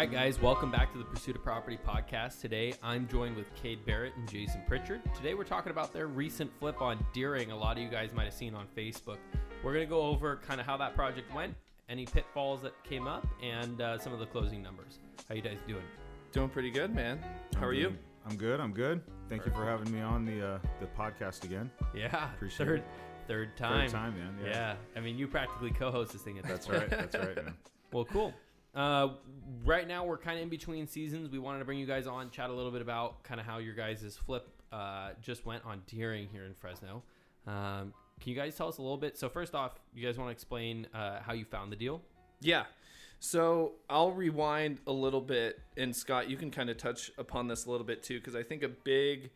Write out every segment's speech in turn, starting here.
right, guys, welcome back to the Pursuit of Property podcast. Today, I'm joined with Cade Barrett and Jason Pritchard. Today, we're talking about their recent flip on Deering. A lot of you guys might have seen on Facebook. We're going to go over kind of how that project went, any pitfalls that came up, and uh, some of the closing numbers. How you guys doing? Doing pretty good, man. How are you? I'm good. I'm good. Thank you for having me on the uh, the podcast again. Yeah, Appreciate third, it. third time. Third time, man. Yeah. Yeah. I mean, you practically co-host this thing at this That's right. That's right, man. Well, cool. Uh, right now, we're kind of in between seasons. We wanted to bring you guys on, chat a little bit about kind of how your guys' flip uh, just went on Deering here in Fresno. Um, can you guys tell us a little bit? So, first off, you guys want to explain uh, how you found the deal? Yeah. So I'll rewind a little bit, and Scott, you can kind of touch upon this a little bit too, because I think a big,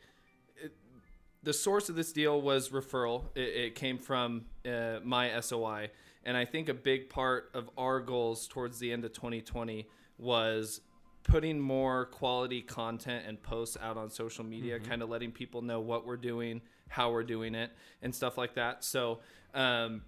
the source of this deal was referral. It, it came from uh, my SOI, and I think a big part of our goals towards the end of 2020 was putting more quality content and posts out on social media, kind of letting people know what we're doing, how we're doing it, and stuff like that. So, um,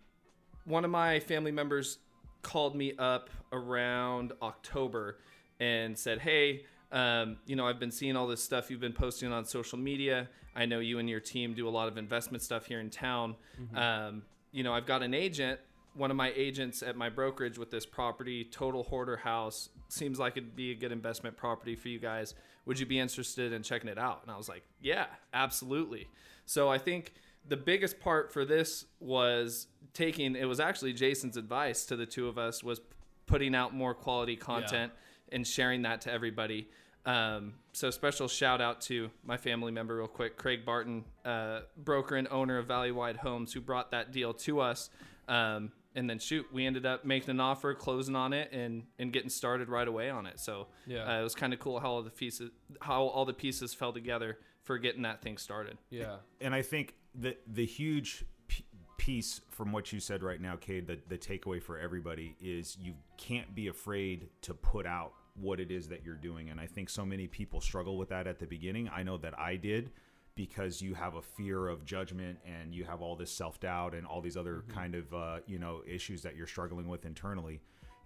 one of my family members called me up around October and said, Hey, um, you know, I've been seeing all this stuff you've been posting on social media. I know you and your team do a lot of investment stuff here in town. Um, you know, I've got an agent, one of my agents at my brokerage with this property, Total Hoarder House. Seems like it'd be a good investment property for you guys. Would you be interested in checking it out? And I was like, Yeah, absolutely. So I think the biggest part for this was taking it was actually Jason's advice to the two of us was putting out more quality content and sharing that to everybody. Um, so special shout out to my family member real quick, Craig Barton, uh, broker and owner of Valley Wide Homes, who brought that deal to us. Um, and then shoot, we ended up making an offer, closing on it, and and getting started right away on it. So Yeah. uh, it was kind of cool how all the pieces how all the pieces fell together for getting that thing started. Yeah. And I think the the huge p- piece from what you said right now, Cade, the, the takeaway for everybody is you can't be afraid to put out what it is that you're doing. And I think so many people struggle with that at the beginning. I know that I did because you have a fear of judgment and you have all this self doubt and all these other kind of uh, you know issues that you're struggling with internally.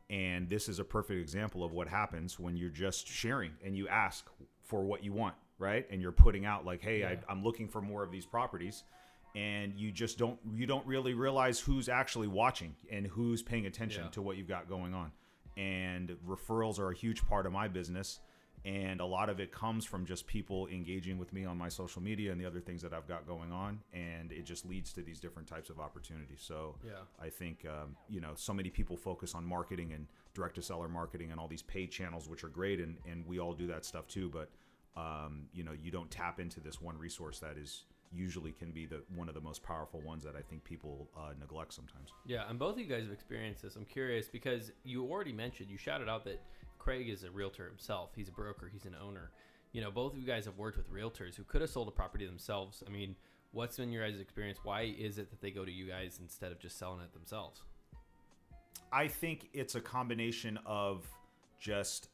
And this is a perfect example of what happens when you're just sharing and you ask for what you want, right? And you're putting out like, "Hey, I, I'm looking for more of these properties," and you just don't you don't really realize who's actually watching and who's paying attention Yeah. to what you've got going on. And referrals are a huge part of my business. And a lot of it comes from just people engaging with me on my social media and the other things that I've got going on. And it just leads to these different types of opportunities. So Yeah. I think, um, you know, so many people focus on marketing and direct to seller marketing and all these paid channels, which are great. And, and we all do that stuff too. But, um, you know, you don't tap into this one resource that is usually can be the one of the most powerful ones that I think people uh, neglect sometimes. Yeah, and both of you guys have experienced this. I'm curious because you already mentioned, you shouted out that Craig is a realtor himself. He's a broker, he's an owner. You know, both of you guys have worked with realtors who could have sold a property themselves. I mean, what's been your guys' experience? Why is it that they go to you guys instead of just selling it themselves? I think it's a combination of just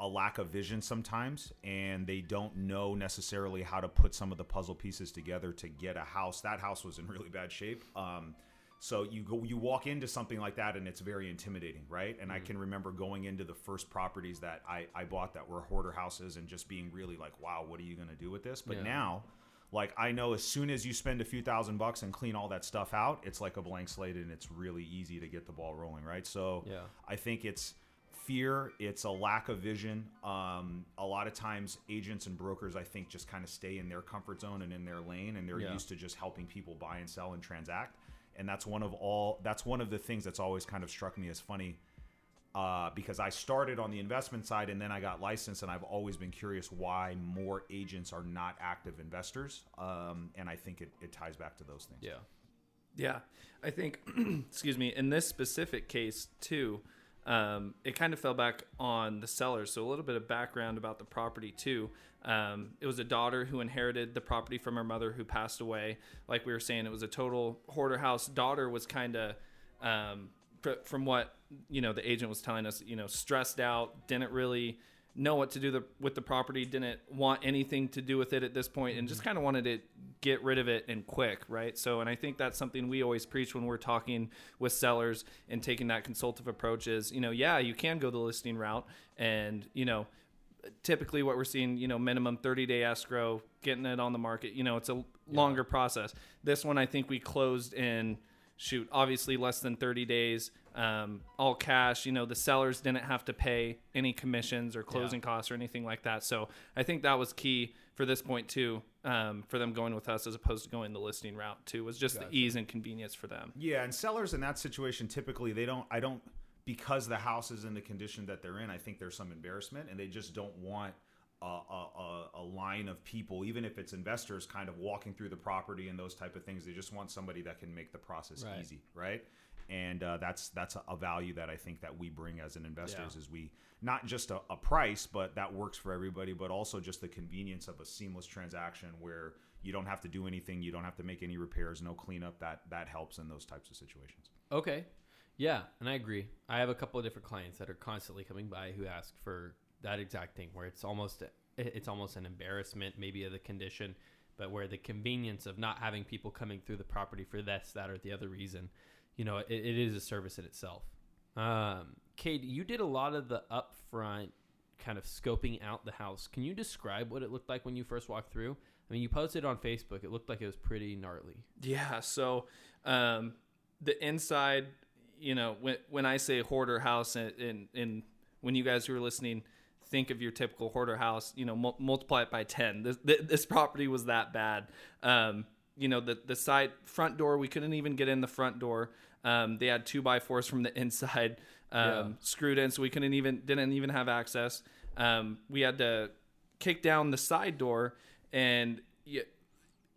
a lack of vision sometimes, and they don't know necessarily how to put some of the puzzle pieces together to get a house. That house was in really bad shape. Um, so you go, you walk into something like that, and it's very intimidating, right? And I can remember going into the first properties that I, I bought that were hoarder houses, and just being really like, "Wow, what are you going to do with this?" But Yeah. now like I know as soon as you spend a few thousand bucks and clean all that stuff out, it's like a blank slate and it's really easy to get the ball rolling, right? So Yeah. I think it's fear, it's a lack of vision. Um, a lot of times agents and brokers I think just kind of stay in their comfort zone and in their lane and they're Yeah. used to just helping people buy and sell and transact. And that's one of all that's one of the things that's always kind of struck me as funny uh, because I started on the investment side and then I got licensed, and I've always been curious why more agents are not active investors. Um, and I think it, it ties back to those things. Yeah. Yeah, I think, excuse me, in this specific case too, um, it kind of fell back on the seller. So a little bit of background about the property too. Um, it was a daughter who inherited the property from her mother who passed away. Like we were saying, it was a total hoarder house. Daughter was kind of, um, fr- from what you know, the agent was telling us, you know, stressed out, didn't really know what to do the, with the property, didn't want anything to do with it at this point, and just mm-hmm. kind of wanted to get rid of it and quick, right? So, and I think that's something we always preach when we're talking with sellers and taking that consultative approach is, you know, yeah, you can go the listing route, and you know, typically what we're seeing, you know, minimum 30 day escrow, getting it on the market, you know, it's a longer process. This one, I think we closed in, shoot, obviously less than 30 days um, all cash. You know, the sellers didn't have to pay any commissions or closing Yeah. costs or anything like that. So I think that was key for this point too, um, for them going with us as opposed to going the listing route too. Was just Gotcha. the ease and convenience for them. Yeah, and sellers in that situation typically they don't. I don't because the house is in the condition that they're in. I think there's some embarrassment, and they just don't want a, a, a, line of people, even if it's investors, kind of walking through the property and those type of things. They just want somebody that can make the process Right. easy, right? And uh, that's that's a value that I think that we bring as an investors Yeah. is we not just a, a price, but that works for everybody, but also just the convenience of a seamless transaction where you don't have to do anything, you don't have to make any repairs, no cleanup. That that helps in those types of situations. Okay. Yeah, and I agree. I have a couple of different clients that are constantly coming by who ask for that exact thing where it's almost it's almost an embarrassment maybe of the condition, but where the convenience of not having people coming through the property for this, that, or the other reason, you know, it, it is a service in itself. Um, Cade, you did a lot of the upfront kind of scoping out the house. Can you describe what it looked like when you first walked through? I mean, you posted on Facebook. It looked like it was pretty gnarly. Yeah. So um, the inside, you know, when when I say hoarder house, and, and, and when you guys who are listening think of your typical hoarder house, you know, mul- multiply it by ten. This th- this property was that bad. Um, you know, the the side front door, we couldn't even get in the front door. Um, they had two by fours from the inside um, Yeah. screwed in, so we couldn't even didn't even have access. Um, we had to kick down the side door, and you,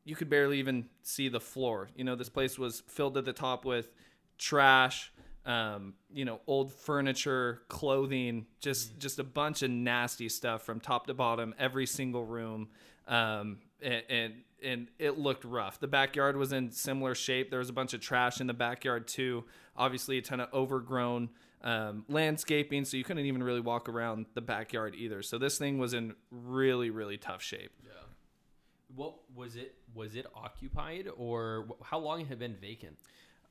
you could barely even see the floor. You know, this place was filled to the top with trash, um, you know, old furniture, clothing, just just a bunch of nasty stuff from top to bottom, every single room. Um, and, and and it looked rough. The backyard was in similar shape. There was a bunch of trash in the backyard too. Obviously, a ton of overgrown um, landscaping, so you couldn't even really walk around the backyard either. So this thing was in really, really tough shape. Yeah. What was it? Was it occupied, or how long it had been vacant?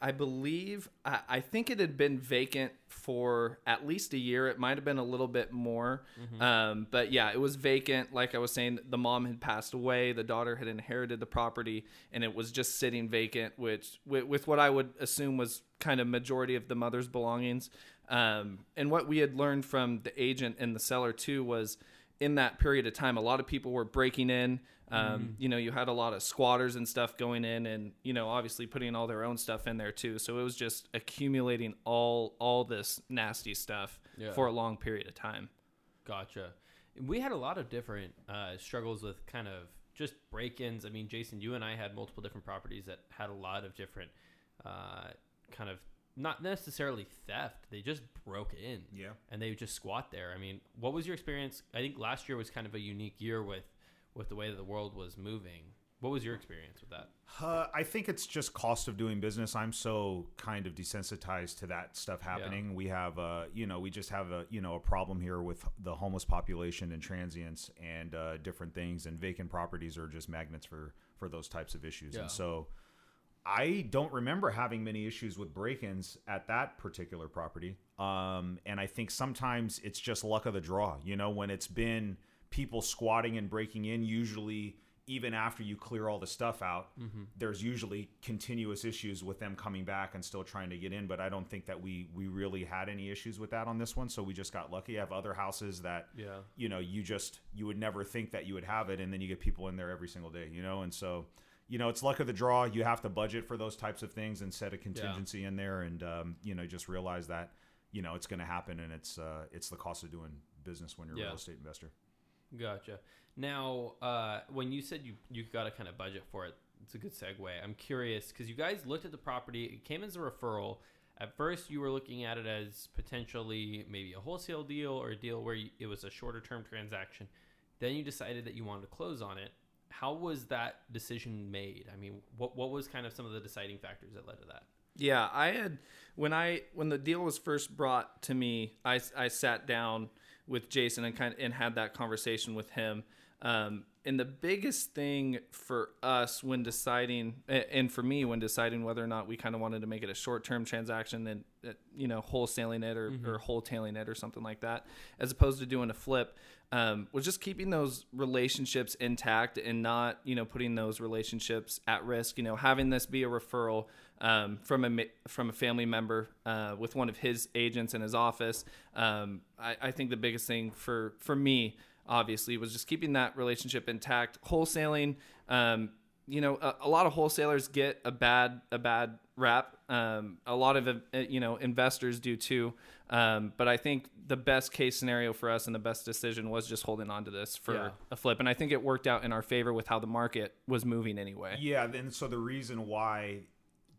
I believe I, I think it had been vacant for at least a year. It might have been a little bit more, um, but yeah, it was vacant. Like I was saying, the mom had passed away, the daughter had inherited the property, and it was just sitting vacant, which with, with what I would assume was kind of majority of the mother's belongings. Um, and what we had learned from the agent and the seller too was in that period of time, a lot of people were breaking in. Um, You know, you had a lot of squatters and stuff going in, and you know, obviously putting all their own stuff in there too. So it was just accumulating all all this nasty stuff Yeah. for a long period of time. Gotcha. We had a lot of different uh, struggles with kind of just break-ins. I mean, Jason, you and I had multiple different properties that had a lot of different uh, kind of not necessarily theft. They just broke in. Yeah. and they would just squat there. I mean, what was your experience? I think last year was kind of a unique year with with the way that the world was moving. What was your experience with that? Uh, I think it's just cost of doing business. I'm so kind of desensitized to that stuff happening. We have, uh, you know, we just have a, you know, a problem here with the homeless population and transients and uh, different things. And vacant properties are just magnets for for those types of issues. Yeah. And so, I don't remember having many issues with break-ins at that particular property. Um, and I think sometimes it's just luck of the draw. You know, when it's been people squatting and breaking in, usually even after you clear all the stuff out, there's usually continuous issues with them coming back and still trying to get in. But I don't think that we we really had any issues with that on this one. So we just got lucky. I have other houses that Yeah. you know you just you would never think that you would have it, and then you get people in there every single day. You know, and so you know it's luck of the draw. You have to budget for those types of things and set a contingency in there, and um, you know just realize that you know it's going to happen, and it's uh, it's the cost of doing business when you're a real estate investor. Gotcha. Now, uh, when you said you you got to kind of budget for it, it's a good segue. I'm curious because you guys looked at the property. It came as a referral. At first, you were looking at it as potentially maybe a wholesale deal or a deal where you, it was a shorter term transaction. Then you decided that you wanted to close on it. How was that decision made? I mean, what what was kind of some of the deciding factors that led to that? Yeah, I had when I when the deal was first brought to me, I, I sat down with Jason and kind of, and had that conversation with him. Um, and the biggest thing for us when deciding, and for me when deciding whether or not we kind of wanted to make it a short-term transaction and uh, you know wholesaling it or, mm-hmm. or wholetailing it or something like that, as opposed to doing a flip, um, was just keeping those relationships intact and not you know putting those relationships at risk. You know, having this be a referral um, from a from a family member uh, with one of his agents in his office. Um, I, I think the biggest thing for for me obviously was just keeping that relationship intact. Wholesaling, um, you know, a, a, lot of wholesalers get a bad a bad rap. Um, a lot of uh, you know investors do too. Um, but I think the best case scenario for us and the best decision was just holding on to this for yeah. a flip, and I think it worked out in our favor with how the market was moving anyway. Yeah, and so the reason why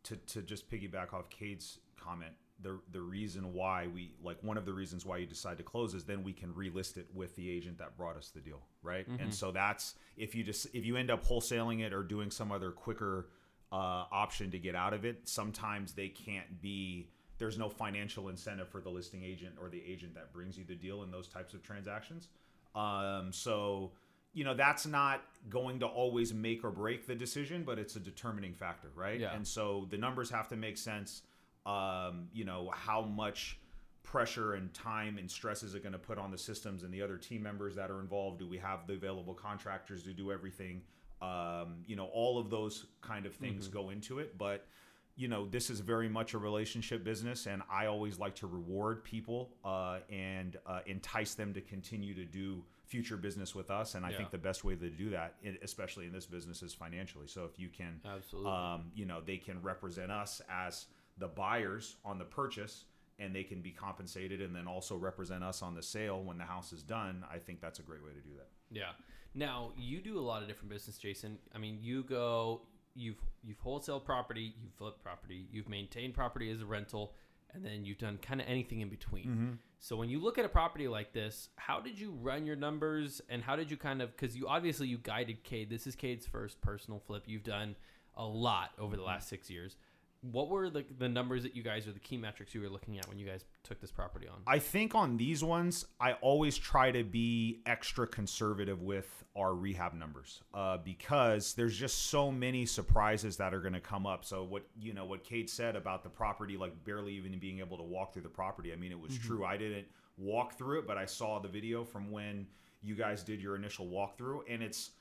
to to just piggyback off Cade's comment the the reason why we like one of the reasons why you decide to close is then we can relist it with the agent that brought us the deal, right? Mm-hmm. And so that's if you just if you end up wholesaling it or doing some other quicker uh, option to get out of it, sometimes they can't be. There's no financial incentive for the listing agent or the agent that brings you the deal in those types of transactions. Um, so you know that's not going to always make or break the decision, but it's a determining factor, right? Yeah. And so the numbers have to make sense um, you know, how much pressure and time and stress is it going to put on the systems and the other team members that are involved? Do we have the available contractors to do everything? Um, you know, all of those kind of things mm-hmm. go into it. But, you know, this is very much a relationship business, and I always like to reward people uh, and uh, entice them to continue to do future business with us. And I yeah. think the best way to do that, especially in this business, is financially. So if you can, absolutely, um, you know, they can represent us as the buyers on the purchase and they can be compensated and then also represent us on the sale when the house is done i think that's a great way to do that yeah now you do a lot of different business jason i mean you go you've you've wholesale property you've flipped property you've maintained property as a rental and then you've done kind of anything in between mm-hmm. so when you look at a property like this how did you run your numbers and how did you kind of because you obviously you guided cade this is cade's first personal flip you've done a lot over the mm-hmm. last six years what were the, the numbers that you guys or the key metrics you were looking at when you guys took this property on? I think on these ones, I always try to be extra conservative with our rehab numbers uh, because there's just so many surprises that are going to come up. So what you know what Cade said about the property, like barely even being able to walk through the property. I mean, it was mm-hmm. true. I didn't walk through it, but I saw the video from when you guys did your initial walkthrough, and it's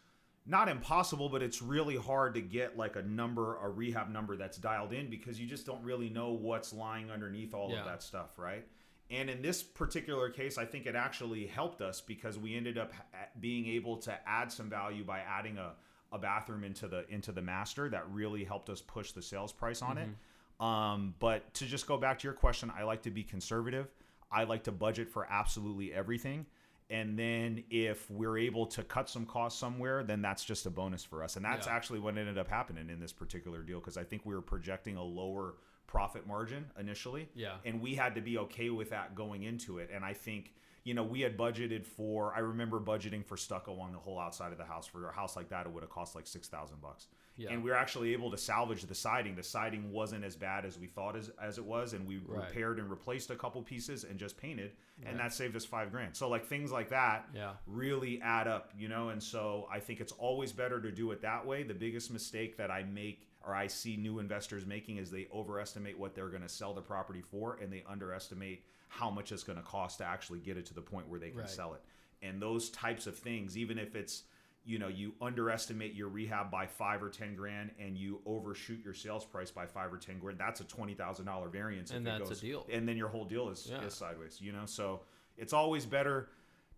not impossible, but it's really hard to get like a number, a rehab number that's dialed in because you just don't really know what's lying underneath all yeah. of that stuff, right? And in this particular case, I think it actually helped us because we ended up being able to add some value by adding a, a bathroom into the into the master that really helped us push the sales price on mm-hmm. it. Um, but to just go back to your question, I like to be conservative. I like to budget for absolutely everything and then if we're able to cut some costs somewhere then that's just a bonus for us. And that's yeah. actually what ended up happening in this particular deal because i think we were projecting a lower profit margin initially. Yeah. And we had to be okay with that going into it. And i think you know we had budgeted for i remember budgeting for stucco on the whole outside of the house. For a house like that it would have cost like 6000 bucks yeah. And we were actually able to salvage the siding. The siding wasn't as bad as we thought as, as it was, and we right. repaired and replaced a couple pieces and just painted, right. and that saved us five grand. So like things like that yeah. really add up, you know. And so I think it's always better to do it that way. The biggest mistake that I make or I see new investors making is they overestimate what they're going to sell the property for, and they underestimate how much it's going to cost to actually get it to the point where they can right. sell it. And those types of things, even if it's you know you underestimate your rehab by five or ten grand and you overshoot your sales price by five or ten grand that's a twenty thousand dollar variance and that's goes, a deal. And then your whole deal is, yeah. is sideways you know? So it's always better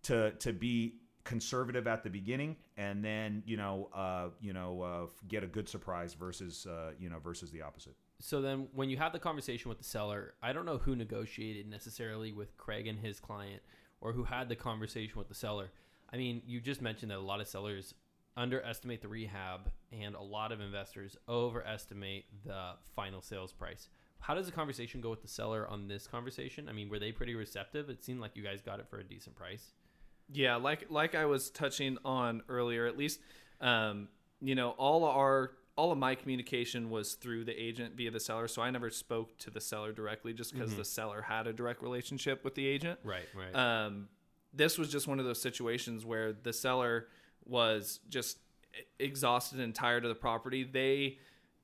to to be conservative at the beginning and then you know uh, you know uh, get a good surprise versus uh, you know versus the opposite. So then when you have the conversation with the seller i don't know who negotiated necessarily with craig and his client or who had the conversation with the seller I mean, you just mentioned that a lot of sellers underestimate the rehab and a lot of investors overestimate the final sales price. How does the conversation go with the seller on this conversation? I mean, were they pretty receptive? It seemed like you guys got it for a decent price. Yeah, like like I was touching on earlier, at least um, you know, all our all of my communication was through the agent via the seller, so I never spoke to the seller directly just because mm-hmm. the seller had a direct relationship with the agent. Right, right. Um, this was just one of those situations where the seller was just exhausted and tired of the property. They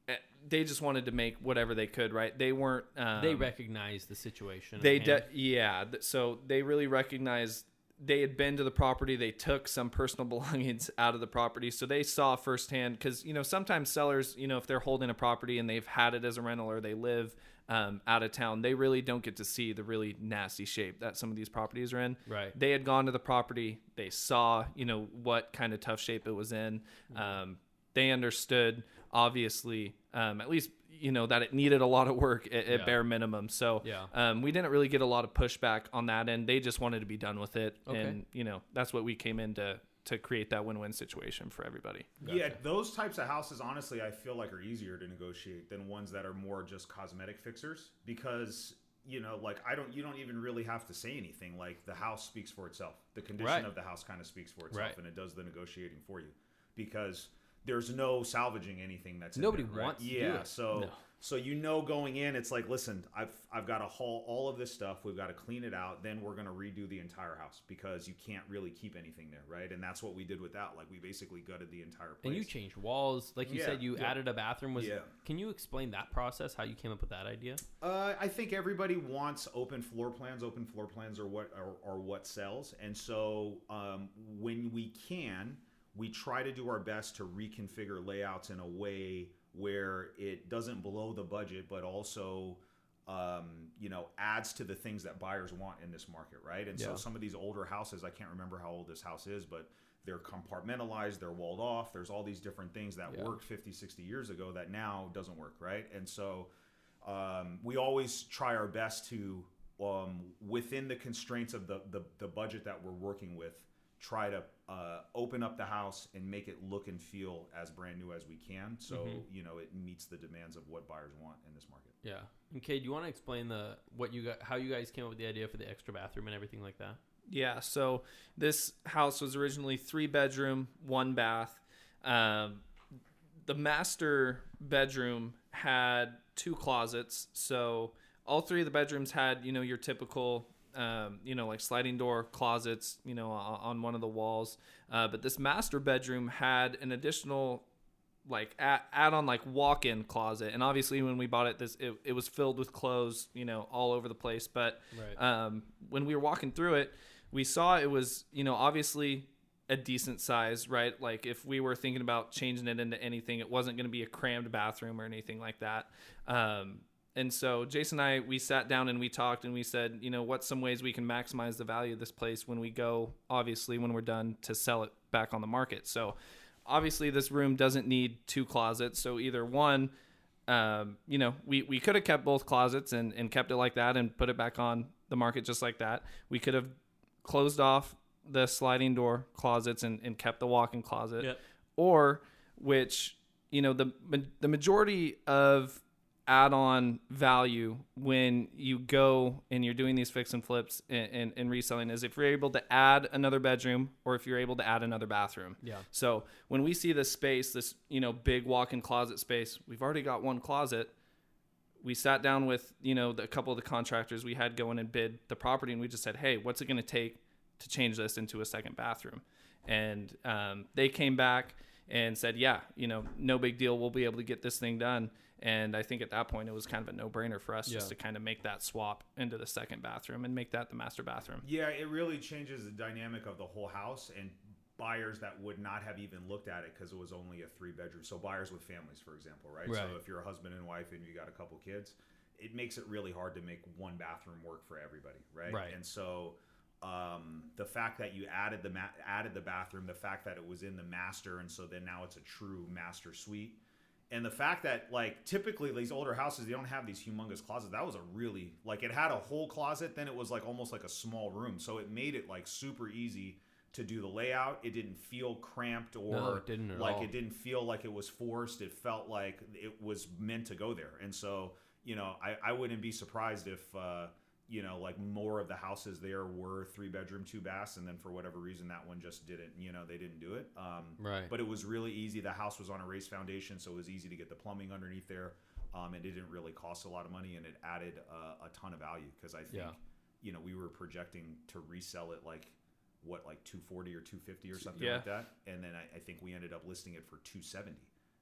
eh, they just wanted to make whatever they could, right? They weren't. Um, they recognize the situation. they de- yeah. So they really recognized they had been to the property. They took some personal belongings out of the property, so they saw firsthand. Because you know sometimes sellers, you know, if they're holding a property and they've had it as a rental or they live um, out of town, they really don't get to see the really nasty shape that some of these properties are in. Right. They had gone to the property. They saw, you know, what kind of tough shape it was in. Um, they understood, obviously, um, at least you know that it needed a lot of work at, at Yeah. bare minimum. So Yeah. um, we didn't really get a lot of pushback on that end. They just wanted to be done with it, Okay. and you know that's what we came in to to create that win-win situation for everybody. Yeah, those types of houses, honestly, I feel like are easier to negotiate than ones that are more just cosmetic fixers because you know, like I don't, you don't even really have to say anything. Like the house speaks for itself. The condition Right. of the house kind of speaks for itself, Right. and it does the negotiating for you because there's no salvaging anything that's in Nobody there, right? wants to do yeah. it. So, No. So you know, going in, it's like, listen, I've I've got to haul all of this stuff. We've got to clean it out. Then we're gonna redo the entire house because you can't really keep anything there, right? And that's what we did with that. Like we basically gutted the entire place. And you changed walls, like you Yeah, said. You yeah. added a bathroom. Was Yeah. can you explain that process? How you came up with that idea? Uh, I think everybody wants open floor plans. Open floor plans are what are, are what sells, and so um, when we can, we try to do our best to reconfigure layouts in a way where it doesn't blow the budget, but also um, you know adds to the things that buyers want in this market, right? And so some of these older houses, I can't remember how old this house is, but they're compartmentalized, they're walled off. There's all these different things that Yeah. worked 50, 60 years ago that now doesn't work, right? And so um, we always try our best to um, within the constraints of the, the the budget that we're working with try to uh, open up the house and make it look and feel as brand new as we can so Mhm. you know it meets the demands of what buyers want in this market Yeah. And Cade, do you want to explain the what you got, how you guys came up with the idea for the extra bathroom and everything like that? Yeah, so this house was originally three bedroom, one bath. Um, the master bedroom had two closets, so all three of the bedrooms had you know your typical. Um, you know, like sliding door closets, you know, on, on one of the walls. Uh, but this master bedroom had an additional like add, add on like walk-in closet and obviously when we bought it this it, it was filled with clothes you know all over the place but Right. um, when we were walking through it we saw it was you know obviously a decent size right like if we were thinking about changing it into anything it wasn't going to be a crammed bathroom or anything like that um, and so jason and i we sat down and we talked and we said you know what's some ways we can maximize the value of this place when we go obviously when we're done to sell it back on the market. So obviously this room doesn't need two closets. So either one um, you know we, we could have kept both closets and, and kept it like that and put it back on the market just like that. We could have closed off the sliding door closets and, and kept the walk-in closet. Yep. or which you know the the majority of add-on value when you go and you're doing these fix and flips and, and, and reselling is if you're able to add another bedroom or if you're able to add another bathroom. Yeah. so when we see this space this you know big walk-in closet space we've already got one closet. We sat down with you know the, a couple of the contractors we had going and bid the property and we just said hey what's it going to take to change this into a second bathroom? And um, they came back and said yeah you know no big deal we'll be able to get this thing done and i think at that point it was kind of a no-brainer for us just to kind of make that swap into the second bathroom and make that the master bathroom yeah it really changes the dynamic of the whole house and buyers that would not have even looked at it because it was only a three bedroom so buyers with families for example right? Right. so if you're a husband and wife and you got a couple kids it makes it really hard to make one bathroom work for everybody right Right. and so um, the fact that you added the ma- added the bathroom, the fact that it was in the master, and so then now it's a true master suite, and the fact that like typically these older houses they don't have these humongous closets. That was a really like it had a whole closet, then it was like almost like a small room, so it made it like super easy to do the layout. It didn't feel cramped or No, it didn't like all. it didn't feel like it was forced. It felt like it was meant to go there, and so you know I, I wouldn't be surprised if. Uh, you know, like more of the houses there were three bedroom, two baths, and then for whatever reason that one just didn't, you know, they didn't do it. Um, Right. But it was really easy. The house was on a raised foundation, so it was easy to get the plumbing underneath there. Um, and it didn't really cost a lot of money, and it added uh, a ton of value because I think, Yeah. you know, we were projecting to resell it like what like 240 or 250 or something Yeah. like that, and then I, I think we ended up listing it for 270.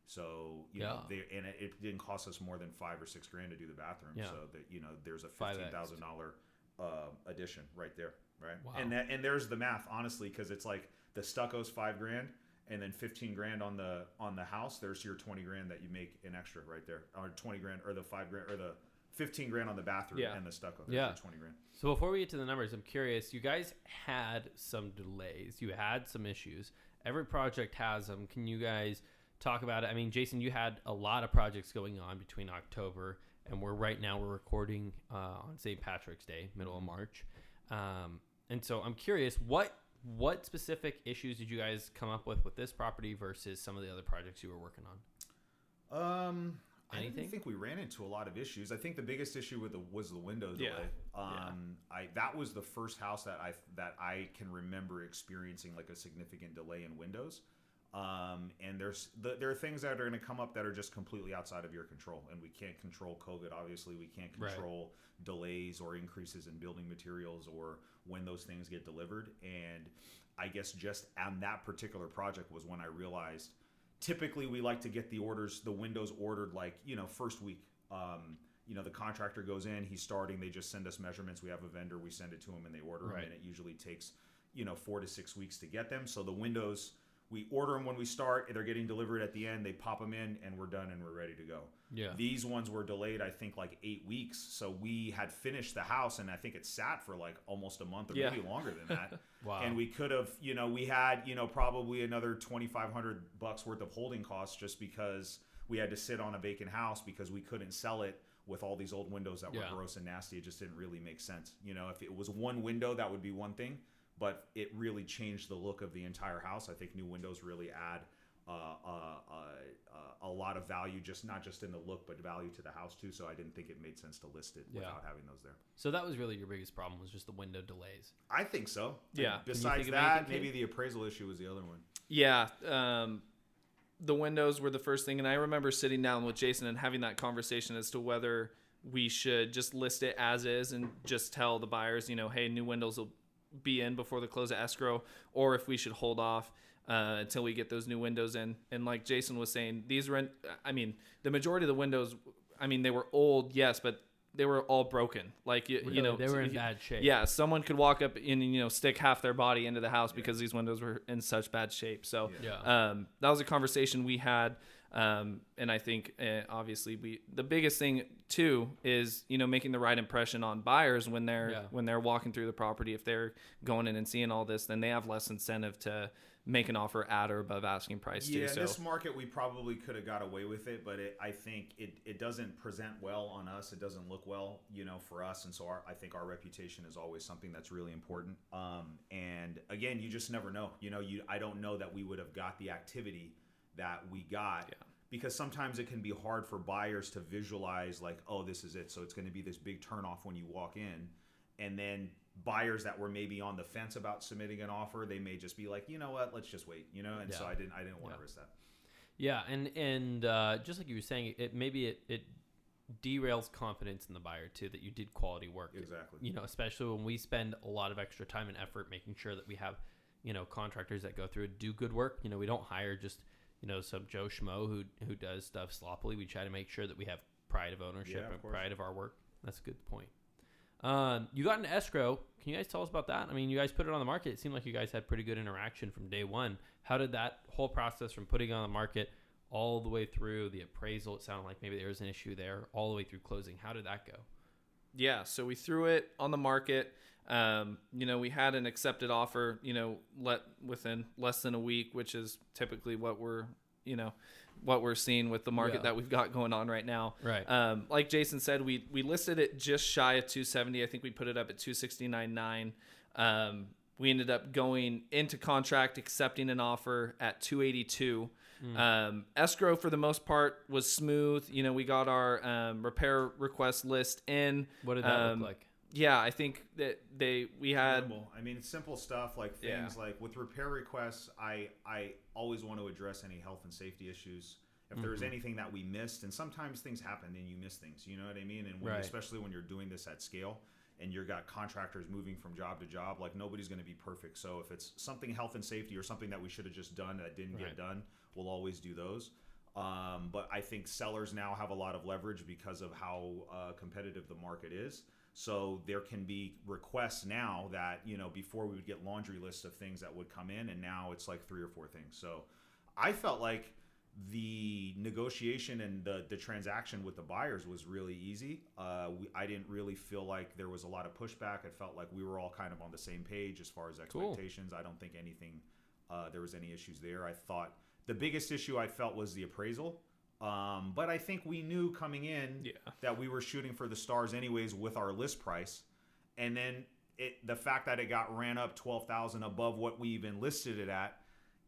So you know, Yeah. they, and it, it didn't cost us more than five or six grand to do the bathroom. Yeah. So that you know, there's a fifteen thousand dollar uh, addition right there, right? Wow. And that and there's the math, honestly, because it's like the stucco's five grand, and then fifteen grand on the on the house. There's your twenty grand that you make in extra right there, or twenty grand, or the five grand, or the fifteen grand on the bathroom Yeah. and the stucco. There's Yeah. your twenty grand. So before we get to the numbers, I'm curious. You guys had some delays. You had some issues. Every project has them. Can you guys talk about it? I mean, Jason, you had a lot of projects going on between October and we're right now we're recording uh, on St. Patrick's Day, middle of March. Um, and so I'm curious, what what specific issues did you guys come up with with this property versus some of the other projects you were working on? Um, I Anything? didn't think we ran into a lot of issues. I think the biggest issue with the was the window delay. Yeah. Um, I that was the first house that I that I can remember experiencing like a significant delay in windows. Um, and there's the, there are things that are going to come up that are just completely outside of your control, and we can't control COVID. Obviously, we can't Right. control delays or increases in building materials or when those things get delivered. And I guess just on that particular project was when I realized typically we like to get the orders the windows ordered like you know first week um, you know the contractor goes in he's starting they just send us measurements we have a vendor we send it to them and they order Right. them and it usually takes you know four to six weeks to get them so the windows we order them when we start they're getting delivered at the end they pop them in and we're done and we're ready to go Yeah. these ones were delayed i think like eight weeks so we had finished the house and i think it sat for like almost a month or Yeah. maybe longer than that Wow. and we could have you know we had you know probably another 2500 bucks worth of holding costs just because we had to sit on a vacant house because we couldn't sell it with all these old windows that were Yeah. gross and nasty it just didn't really make sense you know if it was one window that would be one thing but it really changed the look of the entire house i think new windows really add uh, uh, uh, uh, a lot of value just not just in the look but value to the house too so i didn't think it made sense to list it Yeah. without having those there so that was really your biggest problem was just the window delays. i think so Yeah. And besides that maybe Cade? the appraisal issue was the other one Yeah, um, the windows were the first thing, and I remember sitting down with Jason and having that conversation as to whether we should just list it as is and just tell the buyers, you know, hey, new windows will be in before the close of escrow, or if we should hold off uh, until we get those new windows in. And like Jason was saying, these rent, I mean, the majority of the windows, I mean, they were old, yes, but they were all broken. Like you, Really? you know, they were in bad shape. yeah, someone could walk up and you know stick half their body into the house because these windows were in such bad shape. So Yeah. um, that was a conversation we had, um, and I think uh, obviously we the biggest thing too is you know making the right impression on buyers when they're Yeah. when they're walking through the property. If they're going in and seeing all this, then they have less incentive to make an offer at or above asking price Yeah, too. in So this market, we probably could have got away with it, but it, I think it, it doesn't present well on us. It doesn't look well, you know, for us, and so our, I think our reputation is always something that's really important. Um, and again, you just never know. You know, you I don't know that we would have got the activity that we got. Yeah. Because sometimes it can be hard for buyers to visualize, like, oh, this is it. So it's going to be this big turnoff when you walk in. And then buyers that were maybe on the fence about submitting an offer, they may just be like, you know what, let's just wait, you know. And so I didn't, I didn't want Yeah. to risk that. Yeah, and and uh, just like you were saying, it maybe it, it derails confidence in the buyer too that you did quality work. Exactly. You know, especially when we spend a lot of extra time and effort making sure that we have, you know, contractors that go through and do good work. You know, we don't hire just you know some Joe Schmo who who does stuff sloppily. We try to make sure that we have pride of ownership Yeah, of and course. pride of our work. That's a good point. Um, you got an escrow. Can you guys tell us about that? I mean, you guys put it on the market. It seemed like you guys had pretty good interaction from day one. How did that whole process from putting it on the market all the way through the appraisal? It sounded like maybe there was an issue there, all the way through closing. How did that go? Yeah, so we threw it on the market. Um, you know, we had an accepted offer, you know, let within less than a week, which is typically what we're, you know, what we're seeing with the market Yeah. that we've got going on right now. Right. Um, like Jason said, we we listed it just shy of 270. I think we put it up at 269.9. Um, we ended up going into contract, accepting an offer at 282. Hmm. Um, escrow for the most part was smooth. You know, we got our um, repair request list in. What did that Um, look like? Yeah, I think that they we had Minimal. I mean, simple stuff like Yeah. things like with repair requests. I I always want to address any health and safety issues. If there's Mm-hmm. anything that we missed, and sometimes things happen and you miss things, you know what I mean? And when, Right. especially when you're doing this at scale, and you've got contractors moving from job to job, like nobody's going to be perfect. So if it's something health and safety or something that we should have just done that didn't Right. get done, we'll always do those. Um, but I think sellers now have a lot of leverage because of how uh, competitive the market is. So there can be requests now that you know before we would get laundry lists of things that would come in, and now it's like three or four things. So I felt like the negotiation and the the transaction with the buyers was really easy. Uh, we, I didn't really feel like there was a lot of pushback. It felt like we were all kind of on the same page as far as Cool. expectations. I don't think anything uh, there was any issues there. I thought the biggest issue I felt was the appraisal. Um, but I think we knew coming in Yeah. that we were shooting for the stars anyways with our list price, and then it the fact that it got ran up twelve thousand above what we even listed it at.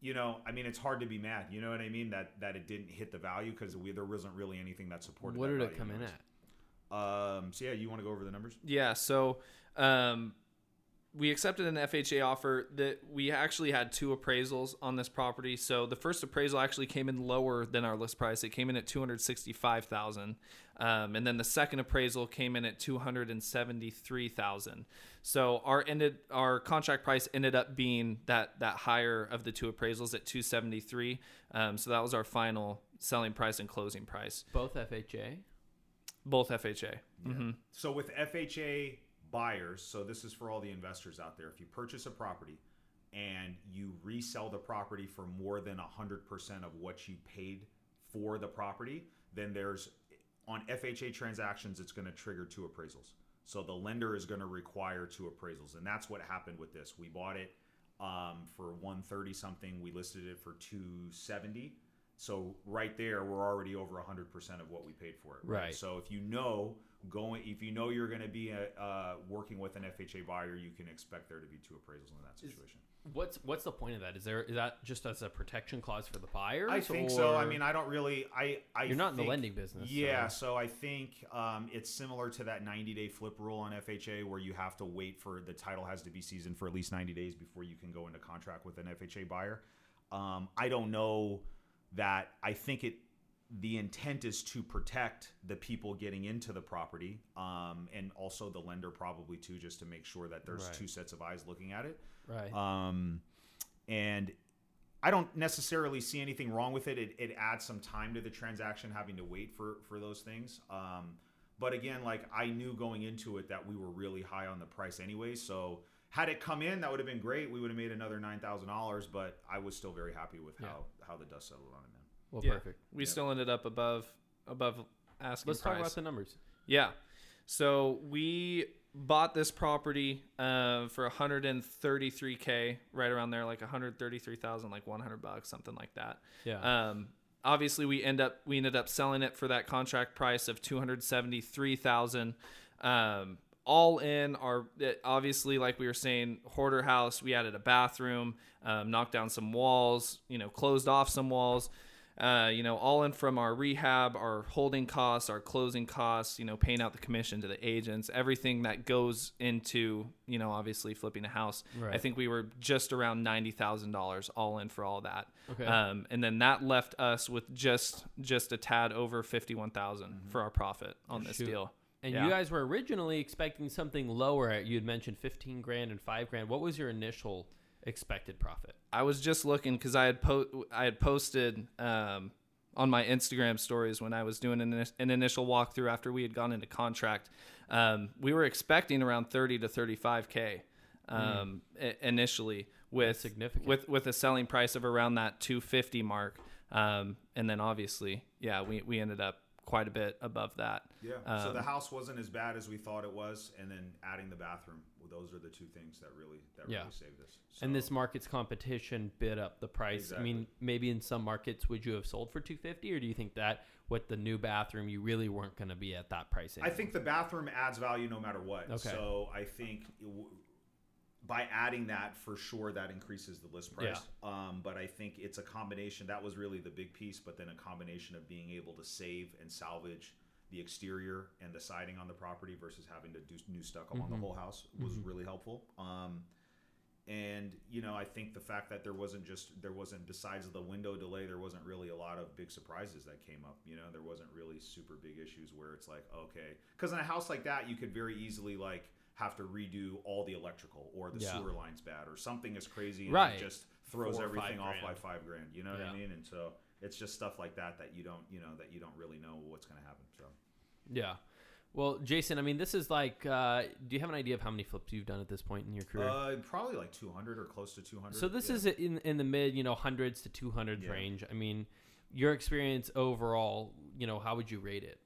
You know, I mean, it's hard to be mad. You know what I mean? That that it didn't hit the value because we, there wasn't really anything that supported. What that did it value come in at? Um, so yeah, you want to go over the numbers? Yeah, so um, we accepted an FHA offer that we actually had two appraisals on this property. So the first appraisal actually came in lower than our list price. It came in at two hundred sixty-five thousand, um, and then the second appraisal came in at two hundred and seventy-three thousand. So our ended our contract price ended up being that that higher of the two appraisals at two seventy-three. Um, so that was our final selling price and closing price, Both FHA. both FHA. hmm So with FHA buyers, so this is for all the investors out there. If you purchase a property and you resell the property for more than 100% of what you paid for the property, then there's on FHA transactions it's going to trigger two appraisals. So the lender is going to require two appraisals and that's what happened with this. We bought it um, for 130 something, we listed it for 270. So right there, we're already over 100% of what we paid for it. Right. So if you know going, if you know you're going to be a, uh, working with an FHA buyer, you can expect there to be two appraisals in that situation. What's what's the point of that? Is there is that just as a protection clause for the buyer? I think so. I mean, I don't really. I. I You're not in the lending business, Yeah, so- so I think um, it's similar to that 90 day flip rule on FHA, where you have to wait for the title has to be seasoned for at least 90 days before you can go into contract with an FHA buyer. Um, I don't know that. I think it. The intent is to protect the people getting into the property, um, and also the lender probably too, just to make sure that there's Right. two sets of eyes looking at it. right. Um, and I don't necessarily see anything wrong with it. It, it adds some time to the transaction, having to wait for for those things. Um, but again, like I knew going into it that we were really high on the price anyway. So had it come in, that would have been great. We would have made another nine thousand dollars. But I was still very happy with how how the dust settled on it. Man. well, yeah. perfect. We Yeah. still ended up above above asking Let's price. talk about the numbers. Yeah. So we bought this property uh, for 133k, right around there, like 133,000, like 100 bucks, something like that. Yeah. Um, obviously, we end up we ended up selling it for that contract price of 273,000. Um, all in our obviously like we were saying hoarder house we added a bathroom um, knocked down some walls you know closed off some walls uh, you know all in from our rehab our holding costs our closing costs you know paying out the commission to the agents everything that goes into you know obviously flipping a house Right. i think we were just around $90000 all in for all that Okay. um, and then that left us with just just a tad over 51000 for our profit on this Shoot. deal and yeah. you guys were originally expecting something lower. You had mentioned 15 grand and 5 grand. What was your initial expected profit? I was just looking because I had po- I had posted um, on my Instagram stories when I was doing an, an initial walkthrough after we had gone into contract. Um, we were expecting around thirty to thirty five k um, i- initially with significant. with with a selling price of around that two fifty mark, um, and then obviously yeah we we ended up quite a bit above that. Yeah. so Um, the house wasn't as bad as we thought it was, and then adding the bathroom. Well, those are the two things that really that Yeah. really saved us. and this market's competition bid up the price. I mean, maybe in some markets would you have sold for 250 or do you think that with the new bathroom you really weren't going to be at that price I think the bathroom adds value no matter what. Okay. So I think by adding that, for sure, that increases the list price. Um, but I think it's a combination. That was really the big piece, but then a combination of being able to save and salvage the exterior and the siding on the property versus having to do new stucco on the whole house was really helpful. Um, and you know, I think the fact that there wasn't just there wasn't besides the window delay, there wasn't really a lot of big surprises that came up. You know, there wasn't really super big issues where it's like, okay, because in a house like that, you could very easily like have to redo all the electrical or the Yeah. sewer line's bad or something is crazy and Right. it just throws Four everything off by five grand. You know what Yeah. I mean? And so it's just stuff like that that you don't, you know, that you don't really know what's going to happen. So Yeah. Well, Jason, I mean, this is like, uh, do you have an idea of how many flips you've done at this point in your career? uh, probably like 200 or close to 200. so this yeah. is in in the mid, you know, hundreds to two hundred Yeah. range. I mean, your experience overall, you know, how would you rate it?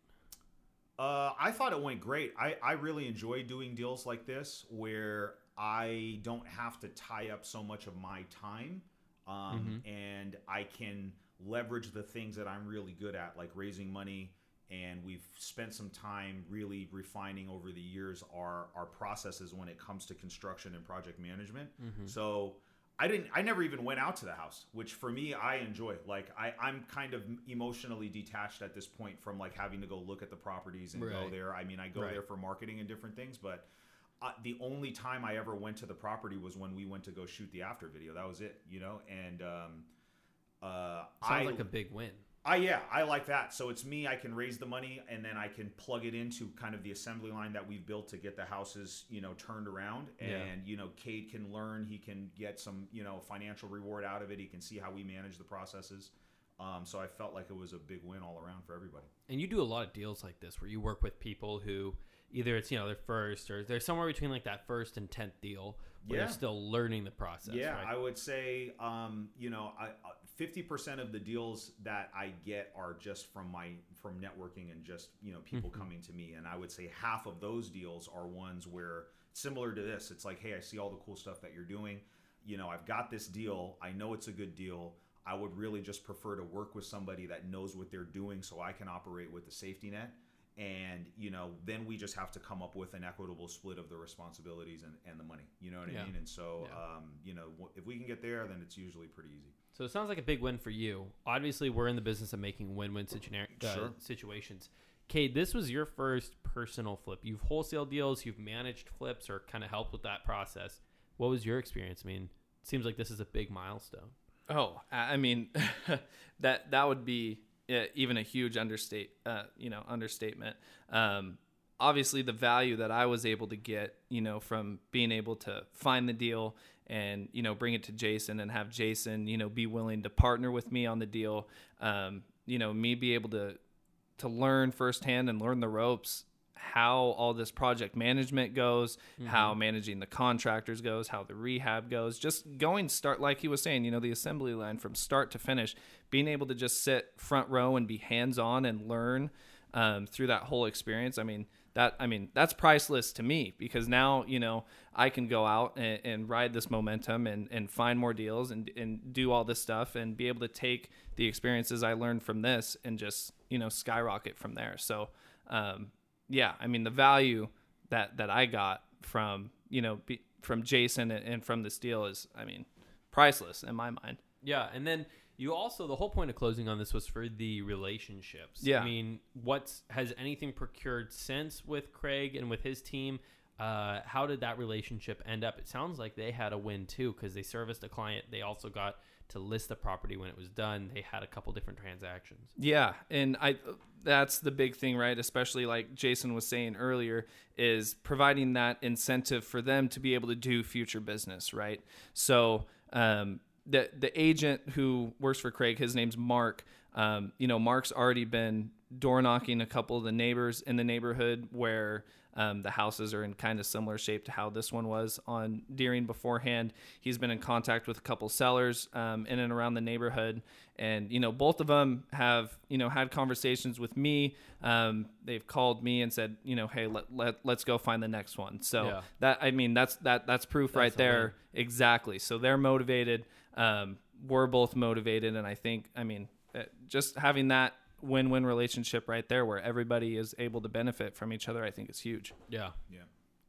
Uh, I thought it went great. I, I really enjoy doing deals like this where I don't have to tie up so much of my time um, and I can leverage the things that I'm really good at, like raising money. And we've spent some time really refining over the years our, our processes when it comes to construction and project management. So I didn't. I never even went out to the house, which for me I enjoy. Like I, I'm kind of emotionally detached at this point from like having to go look at the properties and go there. I mean, I go Right. there for marketing and different things, but uh, the only time I ever went to the property was when we went to go shoot the after video. That was it, you know. And um, uh, Sounds I like a big win. I yeah, I like that. So it's me. I can raise the money, and then I can plug it into kind of the assembly line that we've built to get the houses, you know, turned around. And Yeah. you know, Cade can learn. He can get some, you know, financial reward out of it. He can see how we manage the processes. Um, so I felt like it was a big win all around for everybody. And you do a lot of deals like this where you work with people who either it's you know their first or they're somewhere between like that first and tenth deal where Yeah. you're still learning the process. Yeah, right? I would say, um, you know, fifty percent of the deals that I get are just from my from networking and just you know people Mm-hmm. coming to me, and I would say half of those deals are ones where similar to this. It's like, hey, I see all the cool stuff that you're doing. You know, I've got this deal. I know it's a good deal. I would really just prefer to work with somebody that knows what they're doing, so I can operate with the safety net. And you know, then we just have to come up with an equitable split of the responsibilities and, and the money. You know what Yeah. I mean? And so, Yeah. um, you know, if we can get there, then it's usually pretty easy. So it sounds like a big win for you. Obviously, we're in the business of making win-win situa- uh, Sure. situations. Cade, this was your first personal flip. You've wholesale deals, you've managed flips, or kind of helped with that process. What was your experience? I mean, it seems like this is a big milestone. Oh, I I mean, that that would be even a huge understate, uh, you know, understatement. Um, obviously, the value that I was able to get, you know, from being able to find the deal and you know bring it to Jason and have Jason, you know, be willing to partner with me on the deal. Um, you know, me be able to to learn firsthand and learn the ropes how all this project management goes, how managing the contractors goes, how the rehab goes, just going start like he was saying, you know, the assembly line from start to finish, being able to just sit front row and be hands on and learn um, through that whole experience. I mean, that I mean that's priceless to me because now you know I can go out and, and ride this momentum and, and find more deals and and do all this stuff and be able to take the experiences I learned from this and just you know skyrocket from there. So um, yeah, I mean the value that that I got from you know be, from Jason and, and from this deal is I mean priceless in my mind. Yeah, and then you also the whole point of closing on this was for the relationships. Yeah. I mean, what's has anything procured since with Craig and with his team? Uh, how did that relationship end up? It sounds like they had a win too because they serviced a client. They also got to list the property when it was done. They had a couple different transactions. Yeah, and I that's the big thing, right? Especially like Jason was saying earlier is providing that incentive for them to be able to do future business, right? So, um the the agent who works for Craig, his name's Mark. Um, you know, Mark's already been door knocking a couple of the neighbors in the neighborhood where um, the houses are in kind of similar shape to how this one was on Deering beforehand. He's been in contact with a couple sellers um, in and around the neighborhood, and you know both of them have you know had conversations with me. Um, they've called me and said, you know, hey, let, let let's go find the next one. So Yeah. that I mean that's that that's proof That's right there. Exactly. So they're motivated. Um, we're both motivated, and I think I mean uh, just having that win-win relationship right there where everybody is able to benefit from each other i think is huge Yeah, Yeah.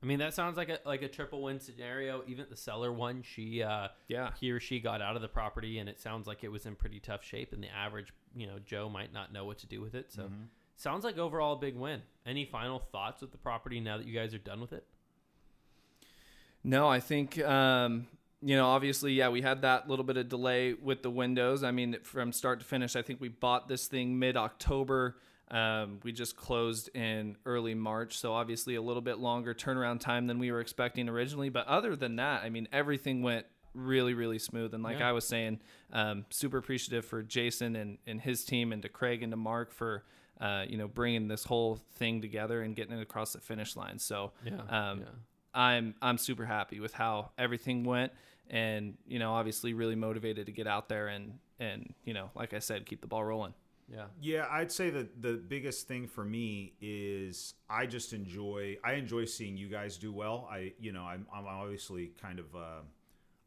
I mean that sounds like a like a triple win scenario. Even the seller one, she uh, Yeah. he or she got out of the property, and it sounds like it was in pretty tough shape. And the average, you know, Joe might not know what to do with it. So, sounds like overall a big win. Any final thoughts with the property now that you guys are done with it? No, I think um, you know, obviously, yeah, we had that little bit of delay with the windows. I mean, from start to finish, I think we bought this thing mid October. Um, we just closed in early March, so obviously a little bit longer turnaround time than we were expecting originally. But other than that, I mean, everything went really, really smooth. And like Yeah. I was saying, um, super appreciative for Jason and, and his team, and to Craig and to Mark for uh, you know bringing this whole thing together and getting it across the finish line. So Yeah, um, yeah. I'm I'm super happy with how everything went, and you know obviously really motivated to get out there and and you know like I said, keep the ball rolling. Yeah. Yeah, I'd say that the biggest thing for me is I just enjoy I enjoy seeing you guys do well. I you know I'm I'm obviously kind of uh,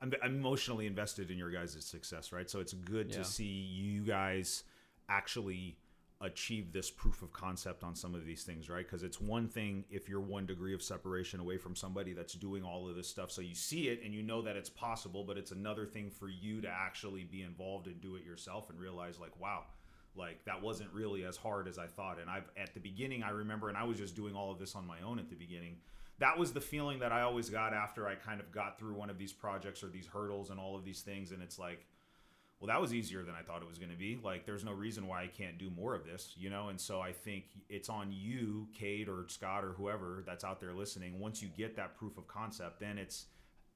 I'm, I'm emotionally invested in your guys' success, right? So it's good Yeah. to see you guys actually achieve this proof of concept on some of these things, right? Because it's one thing if you're one degree of separation away from somebody that's doing all of this stuff, so you see it and you know that it's possible, but it's another thing for you to actually be involved and do it yourself and realize, like, wow, like that wasn't really as hard as I thought. And I've at the beginning, I remember, and I was just doing all of this on my own at the beginning. That was the feeling that I always got after I kind of got through one of these projects or these hurdles and all of these things, and it's like well, that was easier than I thought it was going to be. Like, there's no reason why I can't do more of this, you know? And so I think it's on you, Cade or Scott or whoever that's out there listening. Once you get that proof of concept, then it's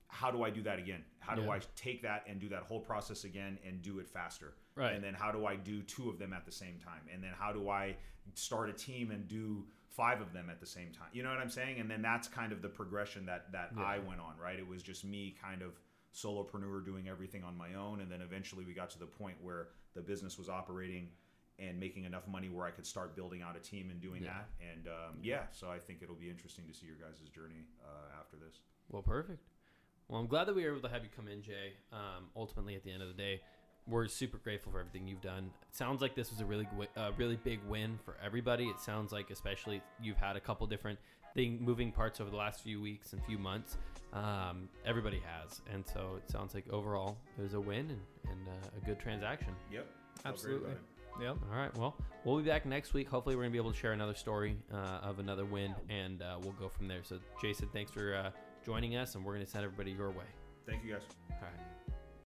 how do I do that again? How do Yeah. I take that and do that whole process again and do it faster? Right. And then how do I do two of them at the same time? And then how do I start a team and do five of them at the same time? You know what I'm saying? And then that's kind of the progression that that I went on, right? It was just me kind of solopreneur doing everything on my own and then eventually we got to the point where the business was operating and making enough money where I could start building out a team and doing Yeah. that. And um, yeah, so I think it'll be interesting to see your guys' journey uh, after this. Well, perfect. Well, I'm glad that we were able to have you come in, Jay. Um, ultimately, at the end of the day, we're super grateful for everything you've done. It sounds like this was a really, gwi- uh, really big win for everybody. It sounds like, especially, you've had a couple different thing moving parts over the last few weeks and few months. Um, everybody has, and so it sounds like overall it was a win and, and uh, a good transaction. Yep. Absolutely. Yep. All right. Well, we'll be back next week. Hopefully, we're gonna be able to share another story uh, of another win, and uh, we'll go from there. So, Jason, thanks for uh, joining us, and we're gonna send everybody your way. Thank you guys. All right.